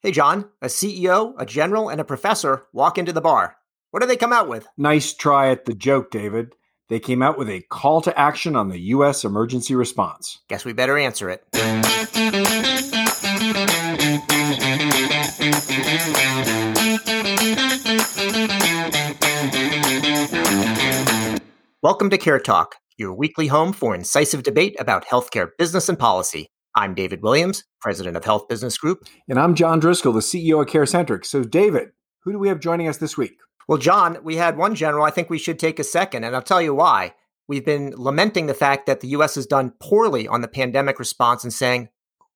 Hey, John, a CEO, a general, and a professor walk into the bar. What do they come out with? Nice try at the joke, David. They came out with a call to action on the U.S. emergency response. Guess we better answer it. Welcome to Care Talk, your weekly home for incisive debate about healthcare business and policy. I'm David Williams, president of Health Business Group. And I'm John Driscoll, the CEO of CareCentrix. So, David, who do we have joining us this week? Well, John, we had one general. I think we should take a second, and I'll tell you why. We've been lamenting the fact that the U.S. has done poorly on the pandemic response and saying,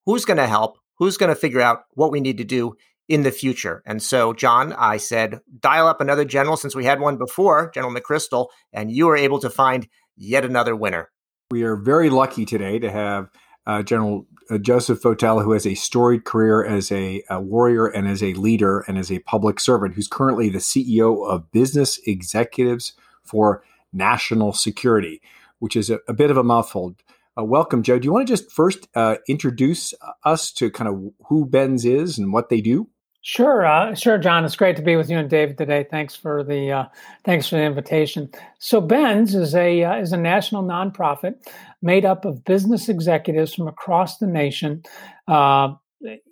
who's going to help? Who's going to figure out what we need to do in the future? And so, John, I said, dial up another general since we had one before, General McChrystal, and you were able to find yet another winner. We are very lucky today to have uh, General Joseph Votel, who has a storied career as a, a, warrior and as a leader and as a public servant, who's currently the CEO of Business Executives for National Security, which is a, a bit of a mouthful. Uh, welcome, Joe. Do you want to just first uh, introduce us to kind of who BENS is and what they do? Sure, uh, sure, John. It's great to be with you and David today. Thanks for the uh, thanks for the invitation. So, BENS is a uh, is a national nonprofit made up of business executives from across the nation, uh,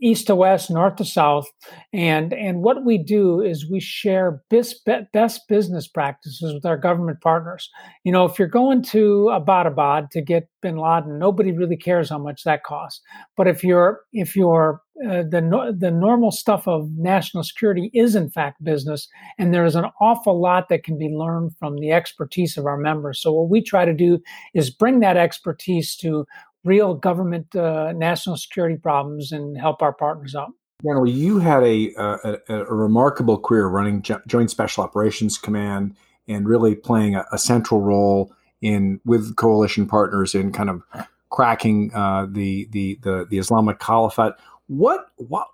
east to west, north to south, and and what we do is we share best best business practices with our government partners. You know, if you're going to Abbottabad to get Bin Laden, nobody really cares how much that costs. But if you're if you're uh, the the normal stuff of national security is in fact business, and there is an awful lot that can be learned from the expertise of our members. So what we try to do is bring that expertise to real government uh, national security problems and help our partners out. General, you had a, a, a remarkable career running Joint Special Operations Command and really playing a, a, central role in with coalition partners in kind of cracking uh, the, the, the the Islamic Caliphate. What what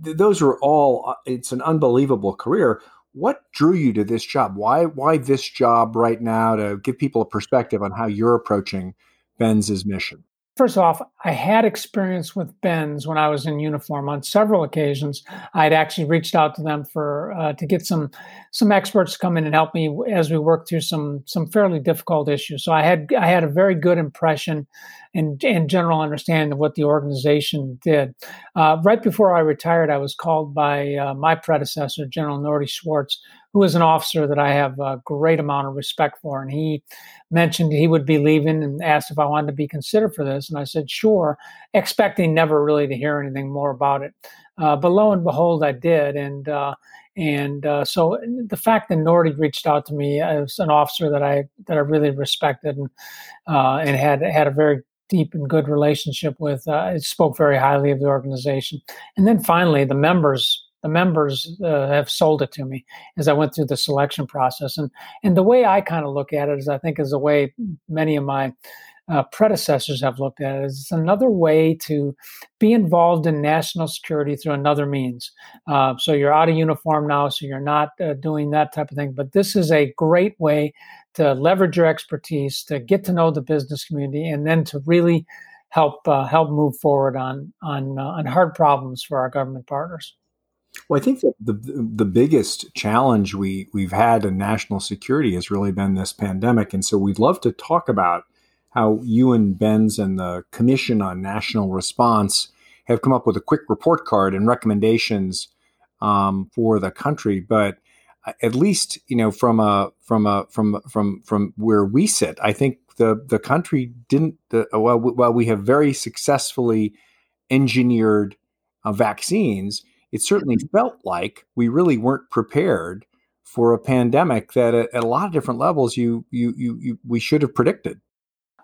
those are all. Uh, it's an unbelievable career. What drew you to this job? Why why this job right now to give people a perspective on how you're approaching BENS's mission? First off, I had experience with BENS when I was in uniform on several occasions. I had actually reached out to them for uh, to get some some experts to come in and help me as we worked through some some fairly difficult issues. So I had I had a very good impression and, and general understanding of what the organization did. Uh, right before I retired, I was called by uh, my predecessor, General Norty Schwartz, who is an officer that I have a great amount of respect for. And he mentioned he would be leaving and asked if I wanted to be considered for this. And I said, sure, expecting never really to hear anything more about it. Uh, but lo and behold, I did. And uh, and uh, so the fact that Norty reached out to me as an officer that I that I really respected and uh, and had had a very deep and good relationship with. Uh, it spoke very highly of the organization. And then finally, the members the members uh, have sold it to me as I went through the selection process. And and the way I kind of look at it is, I think, is the way many of my uh, predecessors have looked at it. Is it's another way to be involved in national security through another means. Uh, so you're out of uniform now, so you're not uh, doing that type of thing. But this is a great way to leverage your expertise, to get to know the business community, and then to really help uh, help move forward on on uh, on hard problems for our government partners. Well, I think that the the biggest challenge we we've had in national security has really been this pandemic, and so we'd love to talk about how you and BENS and the Commission on National Response have come up with a quick report card and recommendations um, for the country. But uh, at least you know from a from a from from from where we sit, I think the the country didn't. The, well, while we have very successfully engineered uh, vaccines, it certainly felt like we really weren't prepared for a pandemic that at, at a lot of different levels you, you you you we should have predicted.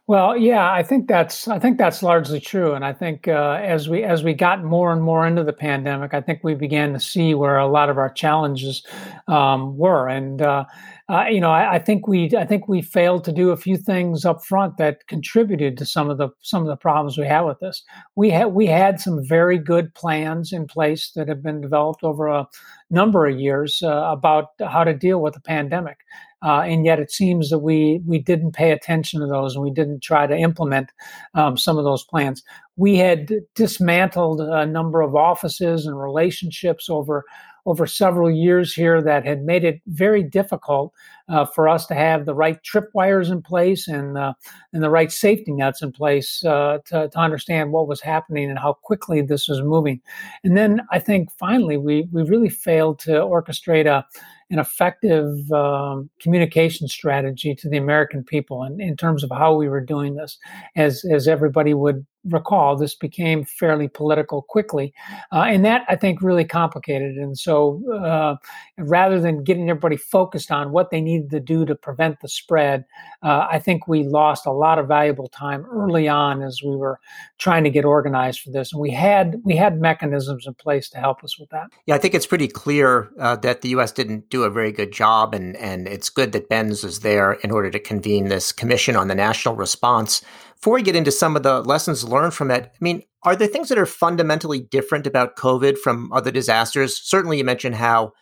Well, yeah, I think that's I think that's largely true, and I think uh, as we as we got more and more into the pandemic, I think we began to see where a lot of our challenges um, were, and uh, uh, you know, I, I, think we I think we failed to do a few things up front that contributed to some of the some of the problems we had with this. We had we had some very good plans in place that have been developed over a number of years uh, about how to deal with the pandemic. Uh, and yet it seems that we we didn't pay attention to those and we didn't try to implement um, some of those plans. we had dismantled a number of offices and relationships over over several years here that had made it very difficult uh, for us to have the right tripwires in place and uh, and the right safety nets in place uh, to, to understand what was happening and how quickly this was moving. And then I think finally we we really failed to orchestrate a an effective um, communication strategy to the American people in, in terms of how we were doing this. As, as everybody would recall, this became fairly political quickly. Uh, and that, I think, really complicated. And so uh, rather than getting everybody focused on what they needed to do to prevent the spread, uh, I think we lost a lot of valuable time early on as we were trying to get organized for this. And we had we had mechanisms in place to help us with that. Yeah, I think it's pretty clear uh, that the U.S. didn't do a very good job, and and it's good that BENS is there in order to convene this commission on the national response. Before we get into some of the lessons learned from it, I mean, are there things that are fundamentally different about COVID from other disasters? Certainly, you mentioned how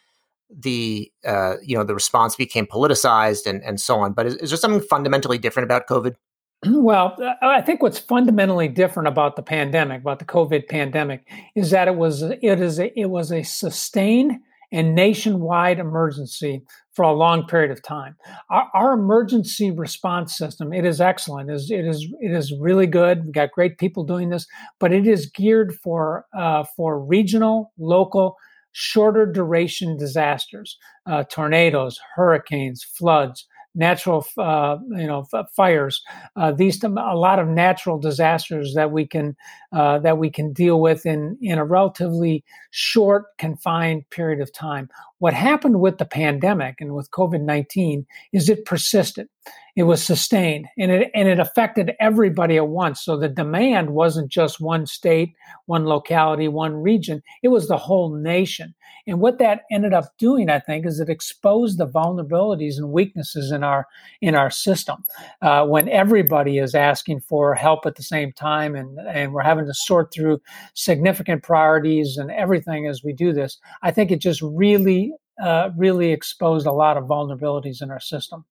the uh, you know the response became politicized and and so on. But is, is there something fundamentally different about COVID? Well, I think what's fundamentally different about the pandemic, about the COVID pandemic, is that it was it is a, it was a sustained and nationwide emergency for a long period of time. Our, our, emergency response system, it is excellent. It is, it is it is really good. We've got great people doing this, but it is geared for uh, for regional, local, shorter duration disasters, uh, tornadoes, hurricanes, floods, natural uh, you know fires uh, these a lot of natural disasters that we can uh, that we can deal with in in a relatively short confined period of time what happened with the pandemic and with covid-19 is it persisted. It was sustained and it and it affected everybody at once. So the demand wasn't just one state one locality one region. It was the whole nation. And what that ended up doing i think is it exposed the vulnerabilities and weaknesses in our in our system. Uh, when everybody is asking for help at the same time and and we're having to sort through significant priorities and everything as we do this i think it just really uh, really exposed a lot of vulnerabilities in our system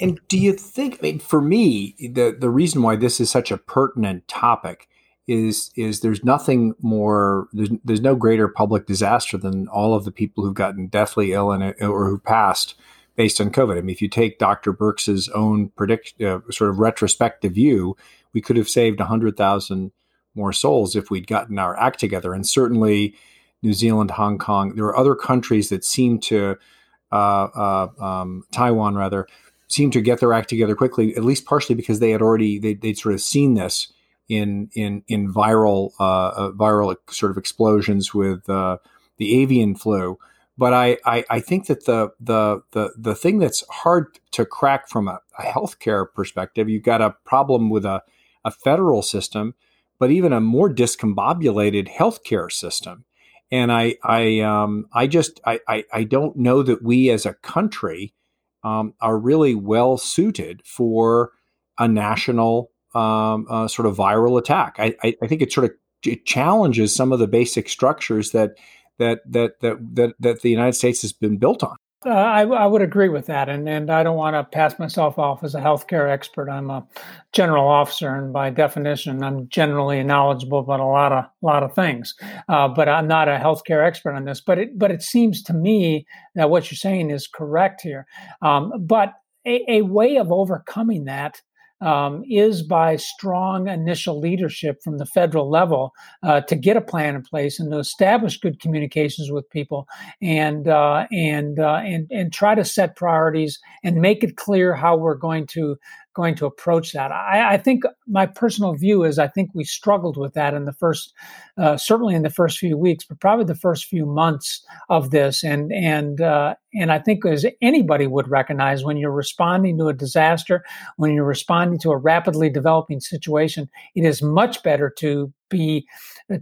and do you think? I mean, for me, the the reason why this is such a pertinent topic is is there's nothing more there's, there's no greater public disaster than all of the people who've gotten deathly ill and or who passed based on COVID. I mean, if you take Dr. Birx's own predict uh, sort of retrospective view, we could have saved hundred thousand more souls if we'd gotten our act together. And certainly, New Zealand, Hong Kong, there are other countries that seem to uh, uh, um, Taiwan rather seem to get their act together quickly, at least partially because they had already they, would sort of seen this in in in viral uh, uh, viral sort of explosions with uh, the avian flu. But I, I, I think that the the the the thing that's hard to crack from a, a healthcare perspective, you've got a problem with a, a federal system, but even a more discombobulated healthcare system. And I I um I just I, I, I don't know that we as a country um, are really well suited for a national um, uh, sort of viral attack. I, I, I, think it sort of it challenges some of the basic structures that that that that that, that the United States has been built on. Uh, I, I, would agree with that, and and I don't want to pass myself off as a healthcare expert. I'm a general officer, and by definition, I'm generally knowledgeable about a lot of lot of things. Uh, but I'm not a healthcare expert on this. But it but it seems to me that what you're saying is correct here. Um, but a, a way of overcoming that um, is by strong initial leadership from the federal level uh, to get a plan in place and to establish good communications with people and uh, and uh, and and try to set priorities and make it clear how we're going to going to approach that. I, I, think my personal view is I think we struggled with that in the first, uh, certainly in the first few weeks, but probably the first few months of this. And and uh, and I think as anybody would recognize, when you're responding to a disaster, when you're responding to a rapidly developing situation, it is much better to be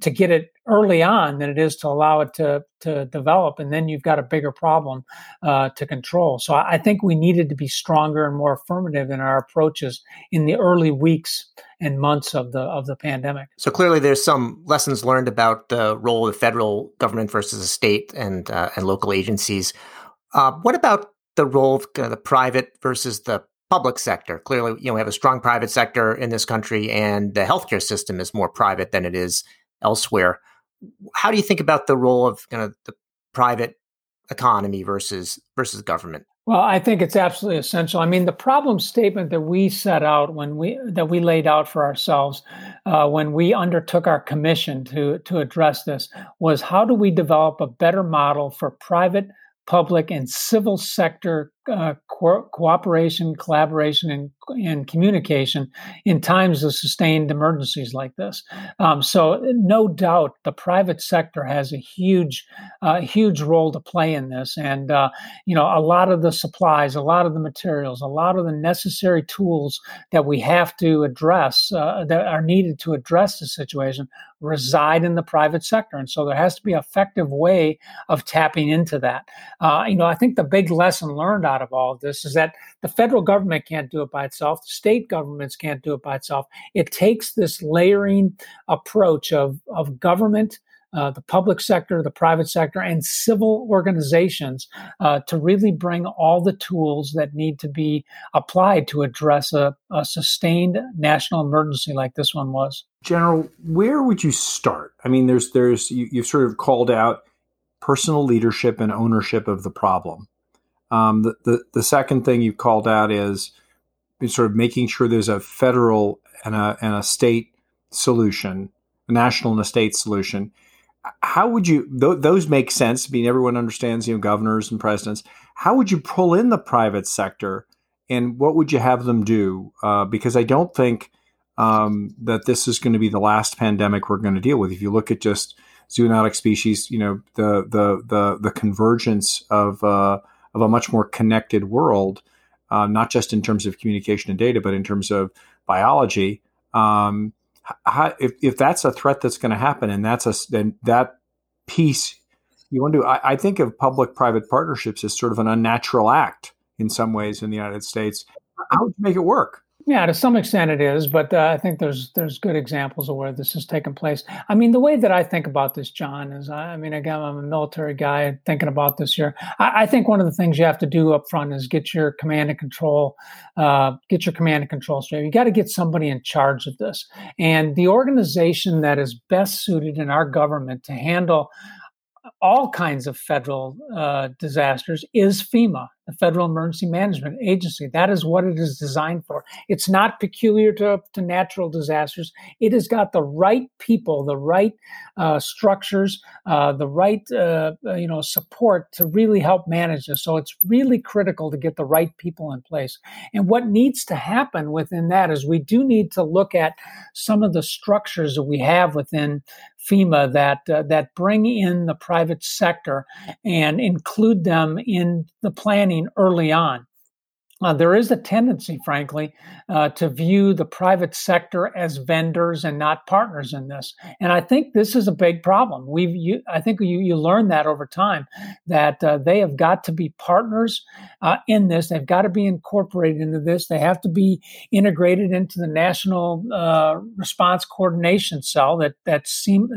to get it early on than it is to allow it to to develop, and then you've got a bigger problem uh, to control. So I think we needed to be stronger and more affirmative in our approaches in the early weeks and months of the of the pandemic. So clearly, there's some lessons learned about the role of the federal government versus the state and uh, and local agencies. Uh, what about the role of the private versus the public sector. Clearly, you know, we have a strong private sector in this country, and the healthcare system is more private than it is elsewhere. How do you think about the role of kind of the private economy versus versus government? Well, I think it's absolutely essential. I mean, the problem statement that we set out when we that we laid out for ourselves uh, when we undertook our commission to to address this was how do we develop a better model for private public and civil sector uh, co- cooperation, collaboration, and, and communication in times of sustained emergencies like this. Um, so, no doubt, the private sector has a huge, uh, huge role to play in this. And uh, you know, a lot of the supplies, a lot of the materials, a lot of the necessary tools that we have to address uh, that are needed to address the situation reside in the private sector. And so, there has to be an effective way of tapping into that. Uh, you know, I think the big lesson learned out out of all of this is that the federal government can't do it by itself, the state governments can't do it by itself. It takes this layering approach of, of government. Uh, the public sector, the private sector, and civil organizations uh, to really bring all the tools that need to be applied to address a, a sustained national emergency like this one was. General, where would you start? I mean, there's there's you, you've sort of called out personal leadership and ownership of the problem. Um, the, the, the second thing you called out is sort of making sure there's a federal and a, and a state solution, a national and a state solution. How would you, th- those make sense? I mean, everyone understands, you know, governors and presidents. How would you pull in the private sector and what would you have them do? Uh, because I don't think um, that this is going to be the last pandemic we're going to deal with. If you look at just zoonotic species, you know, the, the, the, the convergence of, uh, of a much more connected world, uh, not just in terms of communication and data, but in terms of biology. Um, how, if, if that's a threat that's going to happen, and that's a then that piece you want to, I, I think of public-private partnerships as sort of an unnatural act in some ways in the United States. How would you make it work? Yeah, to some extent it is, but uh, I think there's there's good examples of where this has taken place. I mean, the way that I think about this, John, is I mean, again, I'm a military guy thinking about this here. I, I think one of the things you have to do up front is get your command and control, uh, get your command and control straight. You got to get somebody in charge of this, and the organization that is best suited in our government to handle all kinds of federal uh, disasters is FEMA the Federal Emergency Management Agency. That is what it is designed for. It's not peculiar to, to natural disasters. It has got the right people, the right uh, structures, uh, the right uh, you know support to really help manage this. So it's really critical to get the right people in place. And what needs to happen within that is we do need to look at some of the structures that we have within FEMA that uh, that bring in the private sector and include them in the planning early on. Uh, there is a tendency, frankly, uh, to view the private sector as vendors and not partners in this, and I think this is a big problem. We've, you, I think you, you learn that over time that uh, they have got to be partners uh, in this. They've got to be incorporated into this. They have to be integrated into the national uh, response coordination cell that that,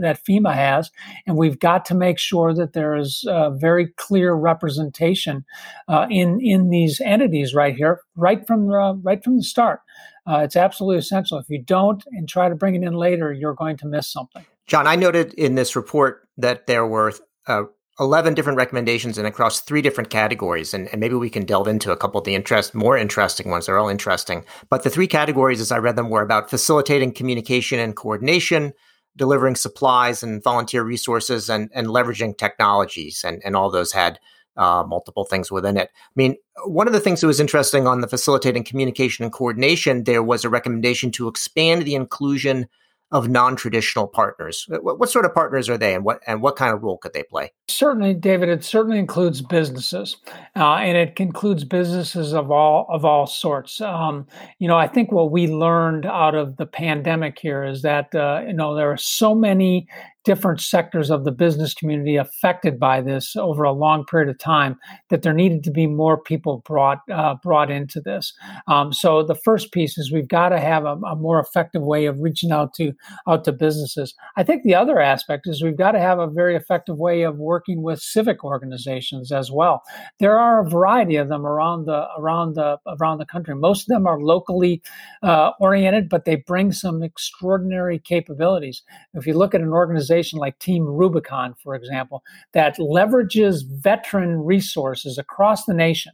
that FEMA has, and we've got to make sure that there is very clear representation uh, in in these entities right right here, right from the, right from the start. Uh, it's absolutely essential. If you don't and try to bring it in later, you're going to miss something. John, I noted in this report that there were uh, 11 different recommendations and across three different categories. And, and, maybe we can delve into a couple of the interest, more interesting ones. They're all interesting. But the three categories, as I read them, were about facilitating communication and coordination, delivering supplies and volunteer resources, and, and leveraging technologies. And, and all those had uh, multiple things within it. I mean, one of the things that was interesting on the facilitating communication and coordination, there was a recommendation to expand the inclusion of non-traditional partners. What, what, sort of partners are they, and what and what kind of role could they play? Certainly, David. It certainly includes businesses, uh, and it includes businesses of all of all sorts. Um, you know, I think what we learned out of the pandemic here is that uh, you know there are so many different sectors of the business community affected by this over a long period of time that there needed to be more people brought uh, brought into this. Um, so the first piece is we've got to have a, a, more effective way of reaching out to out to businesses. I think the other aspect is we've got to have a very effective way of working with civic organizations as well. There are a variety of them around the around the around the country. Most of them are locally uh, oriented, but they bring some extraordinary capabilities. If you look at an organization like Team Rubicon, for example, that leverages veteran resources across the nation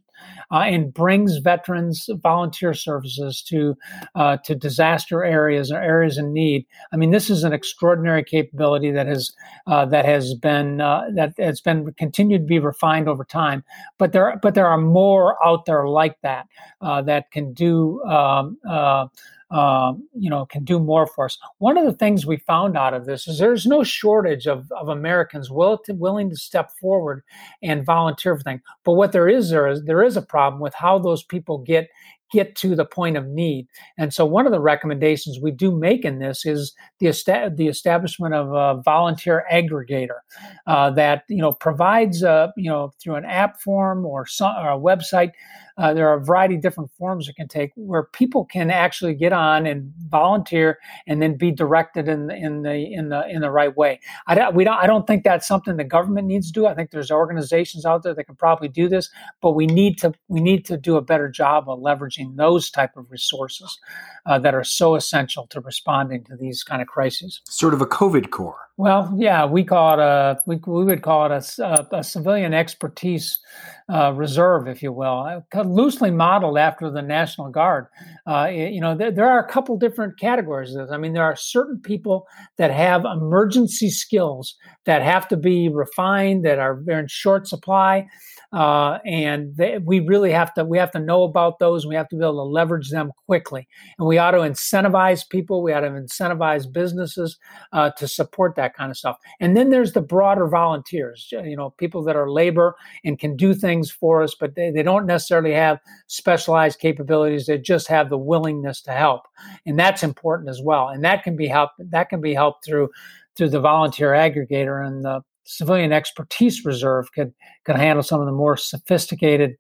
uh, and brings veterans volunteer services to uh, to disaster areas or areas in need. I mean, this is an extraordinary capability that has uh, that has been uh, that has been continued to be refined over time. But there but there are more out there like that uh, that can do. Um, uh, um, you know, can do more for us. One of the things we found out of this is there's no shortage of, of Americans will to, willing to step forward and volunteer for things. But what there is there is there is a problem with how those people get get to the point of need. And so, one of the recommendations we do make in this is the, est- the establishment of a volunteer aggregator uh, that you know provides a, you know through an app form or, some, or a website uh, there are a variety of different forms it can take where people can actually get on and volunteer and then be directed in the, in the in the in the right way. I don't, we don't I don't think that's something the government needs to do. I think there's organizations out there that can probably do this, but we need to we need to do a better job of leveraging those type of resources uh, that are so essential to responding to these kind of crises. Sort of a COVID corps. Well, yeah, we call it a we, we would call it a, a, a civilian expertise uh, reserve, if you will, uh, loosely modeled after the National Guard. Uh, you know, there, there, are a couple different categories. I mean, there are certain people that have emergency skills that have to be refined, that are they're in short supply uh, and they, we really have to we have to know about those. We have to be able to leverage them quickly, and we ought to incentivize people. We ought to incentivize businesses uh, to support that kind of stuff. And then there's the broader volunteers. You know, people that are labor and can do things for us, but they, they don't necessarily have specialized capabilities. They just have the willingness to help, and that's important as well. And that can be helped. That can be helped through through the volunteer aggregator and the civilian expertise reserve could could handle some of the more sophisticated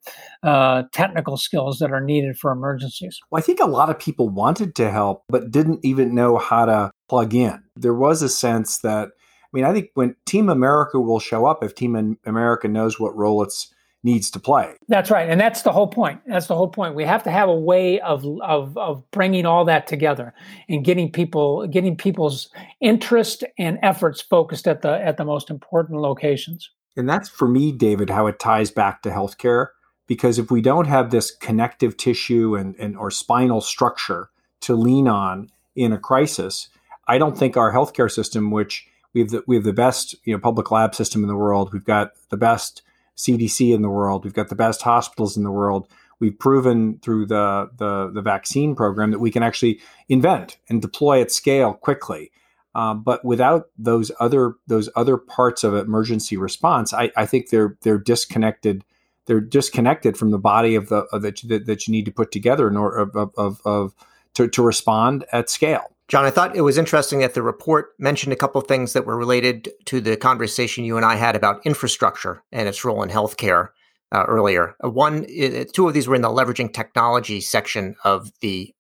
uh, technical skills that are needed for emergencies. Well, I think a lot of people wanted to help, but didn't even know how to plug in. There was a sense that, I mean, I think when Team America will show up if Team America knows what role it's needs to play. That's right, and that's the whole point. That's the whole point. We have to have a way of of of bringing all that together and getting people getting people's interest and efforts focused at the at the most important locations. And that's for me, David, how it ties back to healthcare. Because if we don't have this connective tissue and, and or spinal structure to lean on in a crisis, I don't think our healthcare system, which we have the, we have the best you know public lab system in the world, we've got the best CDC in the world. We've got the best hospitals in the world. We've proven through the, the, the vaccine program that we can actually invent and deploy at scale quickly. Uh, but without those other those other parts of emergency response, I, I think they're they're disconnected. They're disconnected from the body of the of that, that you need to put together in order of, of, of to, to respond at scale. John, I thought it was interesting that the report mentioned a couple of things that were related to the conversation you and I had about infrastructure and its role in healthcare uh, earlier. Uh, one, two of these were in the leveraging technology section of the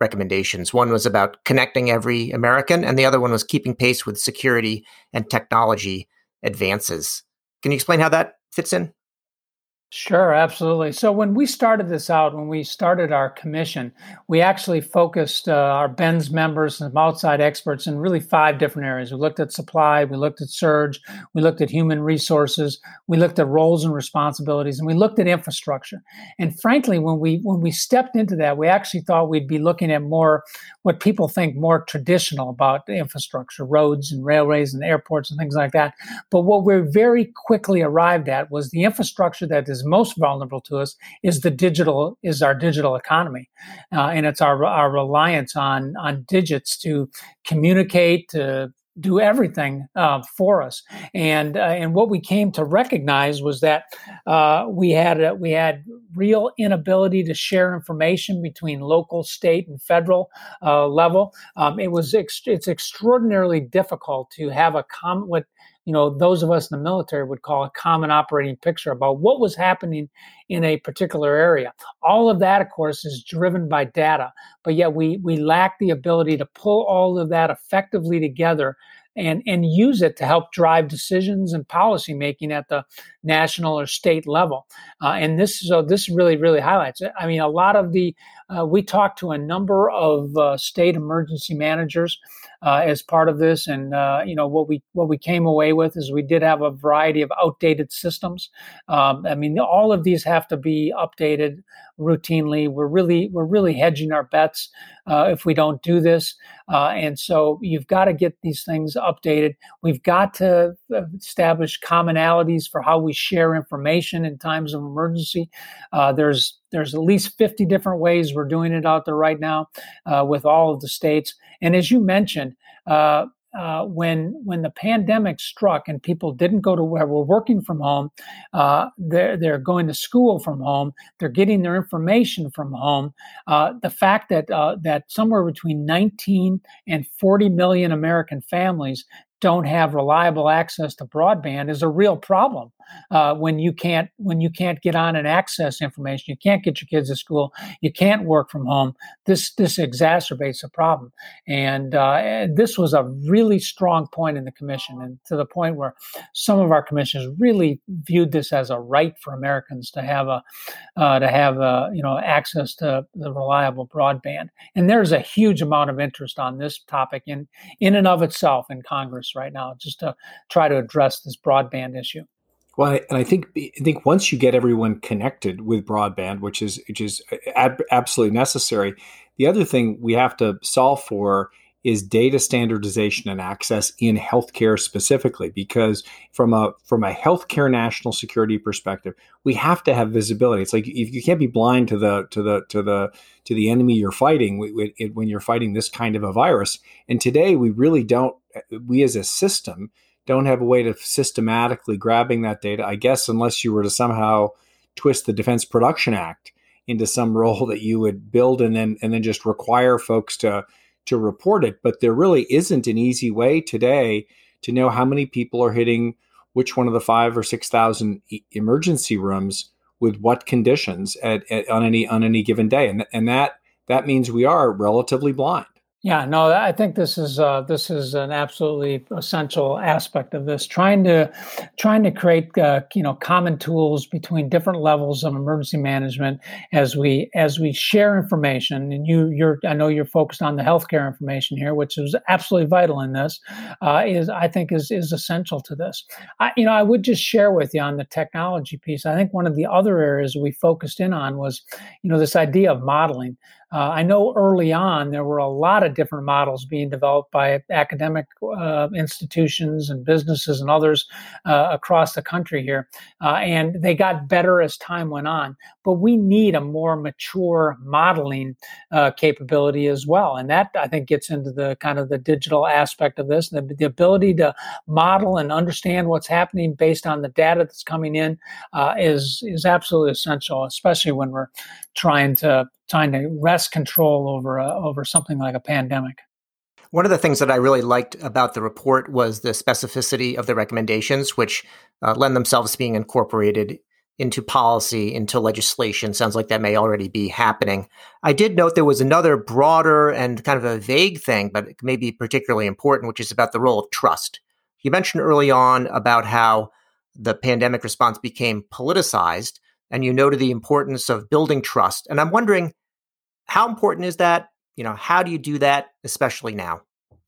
recommendations. One was about connecting every American, and the other one was keeping pace with security and technology advances. Can you explain how that fits in? Sure, absolutely. So when we started this out, when we started our commission, we actually focused uh, our BENS members and outside experts in really five different areas. We looked at supply, we looked at surge, we looked at human resources, we looked at roles and responsibilities, and we looked at infrastructure. And frankly, when we when we stepped into that, we actually thought we'd be looking at more what people think more traditional about infrastructure, roads and railways and airports and things like that. But what we very quickly arrived at was the infrastructure that is most vulnerable to us is the digital is our digital economy, uh, and it's our our reliance on on digits to communicate, to do everything uh, for us. And uh, and what we came to recognize was that uh, we had a, we had real inability to share information between local, state, and federal uh, level. Um, it was ex- it's extraordinarily difficult to have a com what you know those of us in the military would call a common operating picture about what was happening in a particular area all of that of course is driven by data but yet we we lack the ability to pull all of that effectively together and and use it to help drive decisions and policy making at the national or state level. Uh, and this so this really really highlights it. I mean, a lot of the uh, we talked to a number of uh, state emergency managers uh, as part of this, and uh, you know what we what we came away with is we did have a variety of outdated systems. Um, I mean, all of these have to be updated routinely. We're really we're really hedging our bets uh, if we don't do this. Uh, and so you've got to get these things updated. We've got to establish commonalities for how we share information in times of emergency. Uh, there's there's at least 50 different ways we're doing it out there right now uh, with all of the states. And as you mentioned, uh, uh, when when the pandemic struck and people didn't go to where we're working from home, uh, they're they're going to school from home. They're getting their information from home. Uh, the fact that uh, that somewhere between 19 and 40 million American families don't have reliable access to broadband is a real problem uh, when you can't when you can't get on and access information. You can't get your kids to school. You can't work from home. This this exacerbates the problem. And uh, this was a really strong point in the commission and to the point where some of our commissioners really viewed this as a right for Americans to have a uh, to have a, you know access to the reliable broadband. And there's a huge amount of interest on this topic in in and of itself in Congress right now just to try to address this broadband issue. Well, and I think I think once you get everyone connected with broadband, which is which is ab- absolutely necessary, the other thing we have to solve for is data standardization and access in healthcare specifically because from a from a healthcare national security perspective we have to have visibility it's like if you can't be blind to the to the to the to the enemy you're fighting when you're fighting this kind of a virus and today we really don't we as a system don't have a way to systematically grabbing that data i guess unless you were to somehow twist the defense production act into some role that you would build and then and then just require folks to to report it. But there really isn't an easy way today to know how many people are hitting which one of the five or six thousand emergency rooms with what conditions at, at, on any on any given day, and and that that means we are relatively blind. Yeah, no, I think this is uh, this is an absolutely essential aspect of this. Trying to trying to create uh, you know common tools between different levels of emergency management as we as we share information. And you you're I know you're focused on the healthcare information here, which is absolutely vital in this. Uh, is I think is is essential to this. I, you know, I would just share with you on the technology piece. I think one of the other areas we focused in on was you know this idea of modeling. Uh, I know early on there were a lot of different models being developed by academic uh, institutions and businesses and others uh, across the country here, uh, and they got better as time went on. But we need a more mature modeling uh, capability as well, and that I think gets into the kind of the digital aspect of this, the, the ability to model and understand what's happening based on the data that's coming in uh, is is absolutely essential, especially when we're trying to trying to wrest control over a, over something like a pandemic. One of the things that I really liked about the report was the specificity of the recommendations, which uh, lend themselves to being incorporated into policy, into legislation. Sounds like that may already be happening. I did note there was another broader and kind of a vague thing, but maybe particularly important, which is about the role of trust. You mentioned early on about how the pandemic response became politicized and you noted the importance of building trust. And I'm wondering, how important is that? You know, how do you do that, especially now?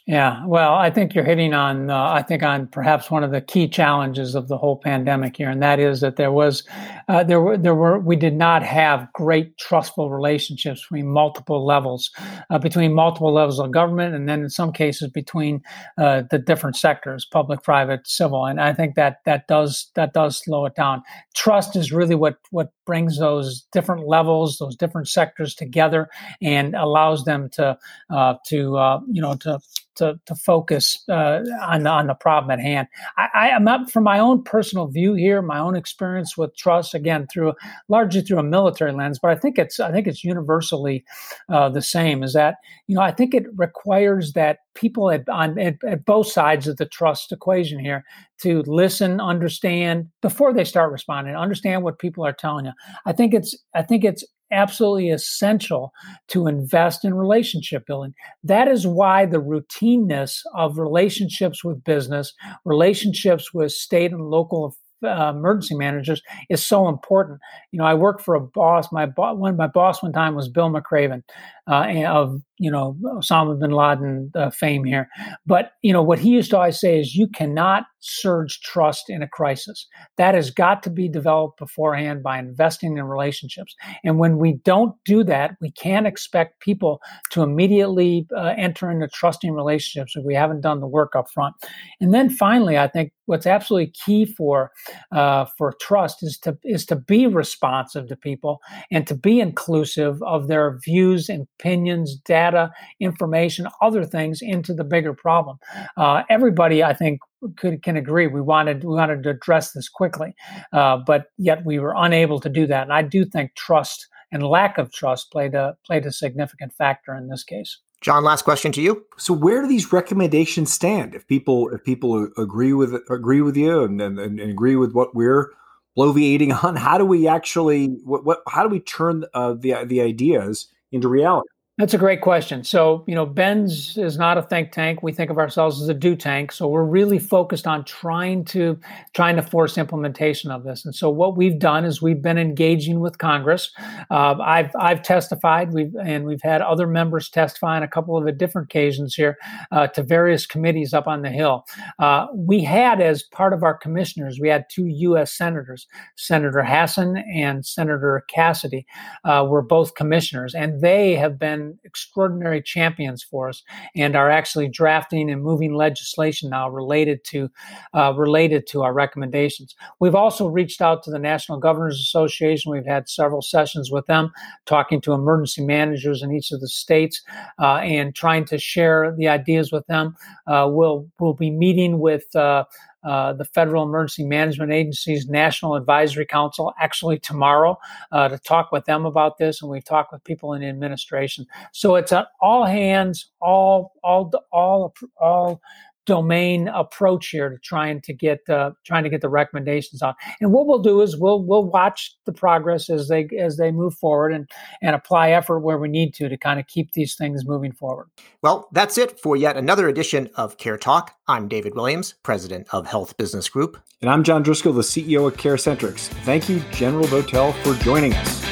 Yeah, well, I think you're hitting on, uh, I think on perhaps one of the key challenges of the whole pandemic here, and that is that there was, uh, there were, there were, we did not have great trustful relationships between multiple levels, uh, between multiple levels of government, and then in some cases between uh, the different sectors, public, private, civil, and I think that that does that does slow it down. Trust is really what what brings those different levels, those different sectors together, and allows them to uh, to uh, you know to to, to focus uh, on the, on the problem at hand. I, am up from my own personal view here, my own experience with trust again through largely through a military lens, but I think it's I think it's universally uh, the same. Is that you know I think it requires that people at, on at, at both sides of the trust equation here to listen, understand before they start responding, understand what people are telling you. I think it's I think it's absolutely essential to invest in relationship building. That is why the routineness of relationships with business, relationships with state and local uh, emergency managers is so important. You know, I worked for a boss. My one my boss one time was Bill McRaven uh, of you know Osama bin Laden uh, fame here. But you know what he used to always say is, you cannot surge trust in a crisis. That has got to be developed beforehand by investing in relationships. And when we don't do that, we can't expect people to immediately uh, enter into trusting relationships if we haven't done the work up front. And then finally, I think what's absolutely key for uh, for trust is to is to be responsive to people and to be inclusive of their views and opinions, data, information, other things into the bigger problem. Uh, everybody, I think, could can agree we wanted we wanted to address this quickly, uh, but yet we were unable to do that. And I do think trust and lack of trust played a played a significant factor in this case. John, last question to you. So, where do these recommendations stand? If people if people agree with agree with you and, and, and agree with what we're bloviating on, how do we actually what, what how do we turn uh, the the ideas into reality? That's a great question. So, you know, BENS is not a think tank. We think of ourselves as a do tank. So we're really focused on trying to trying to force implementation of this. And so what we've done is we've been engaging with Congress. Uh, I've I've testified. We've and we've had other members testify on a couple of different occasions here uh, to various committees up on the Hill. Uh, we had as part of our commissioners, we had two U.S. senators, Senator Hassan and Senator Cassidy, uh, were both commissioners, and they have been extraordinary champions for us and are actually drafting and moving legislation now related to uh, related to our recommendations. We've also reached out to the National Governors Association. We've had several sessions with them, talking to emergency managers in each of the states uh, and trying to share the ideas with them. Uh, we'll we'll be meeting with uh, the Federal Emergency Management Agency's National Advisory Council actually tomorrow uh, to talk with them about this, and we've talked with people in the administration. So it's an all hands, all all all all domain approach here to trying to get uh, trying to get the recommendations on. And what we'll do is we'll we'll watch the progress as they as they move forward and and apply effort where we need to to kind of keep these things moving forward. Well, that's it for yet another edition of Care Talk. I'm David Williams, president of Health Business Group, and I'm John Driscoll, the CEO of CareCentrix. Thank you, General Votel, for joining us.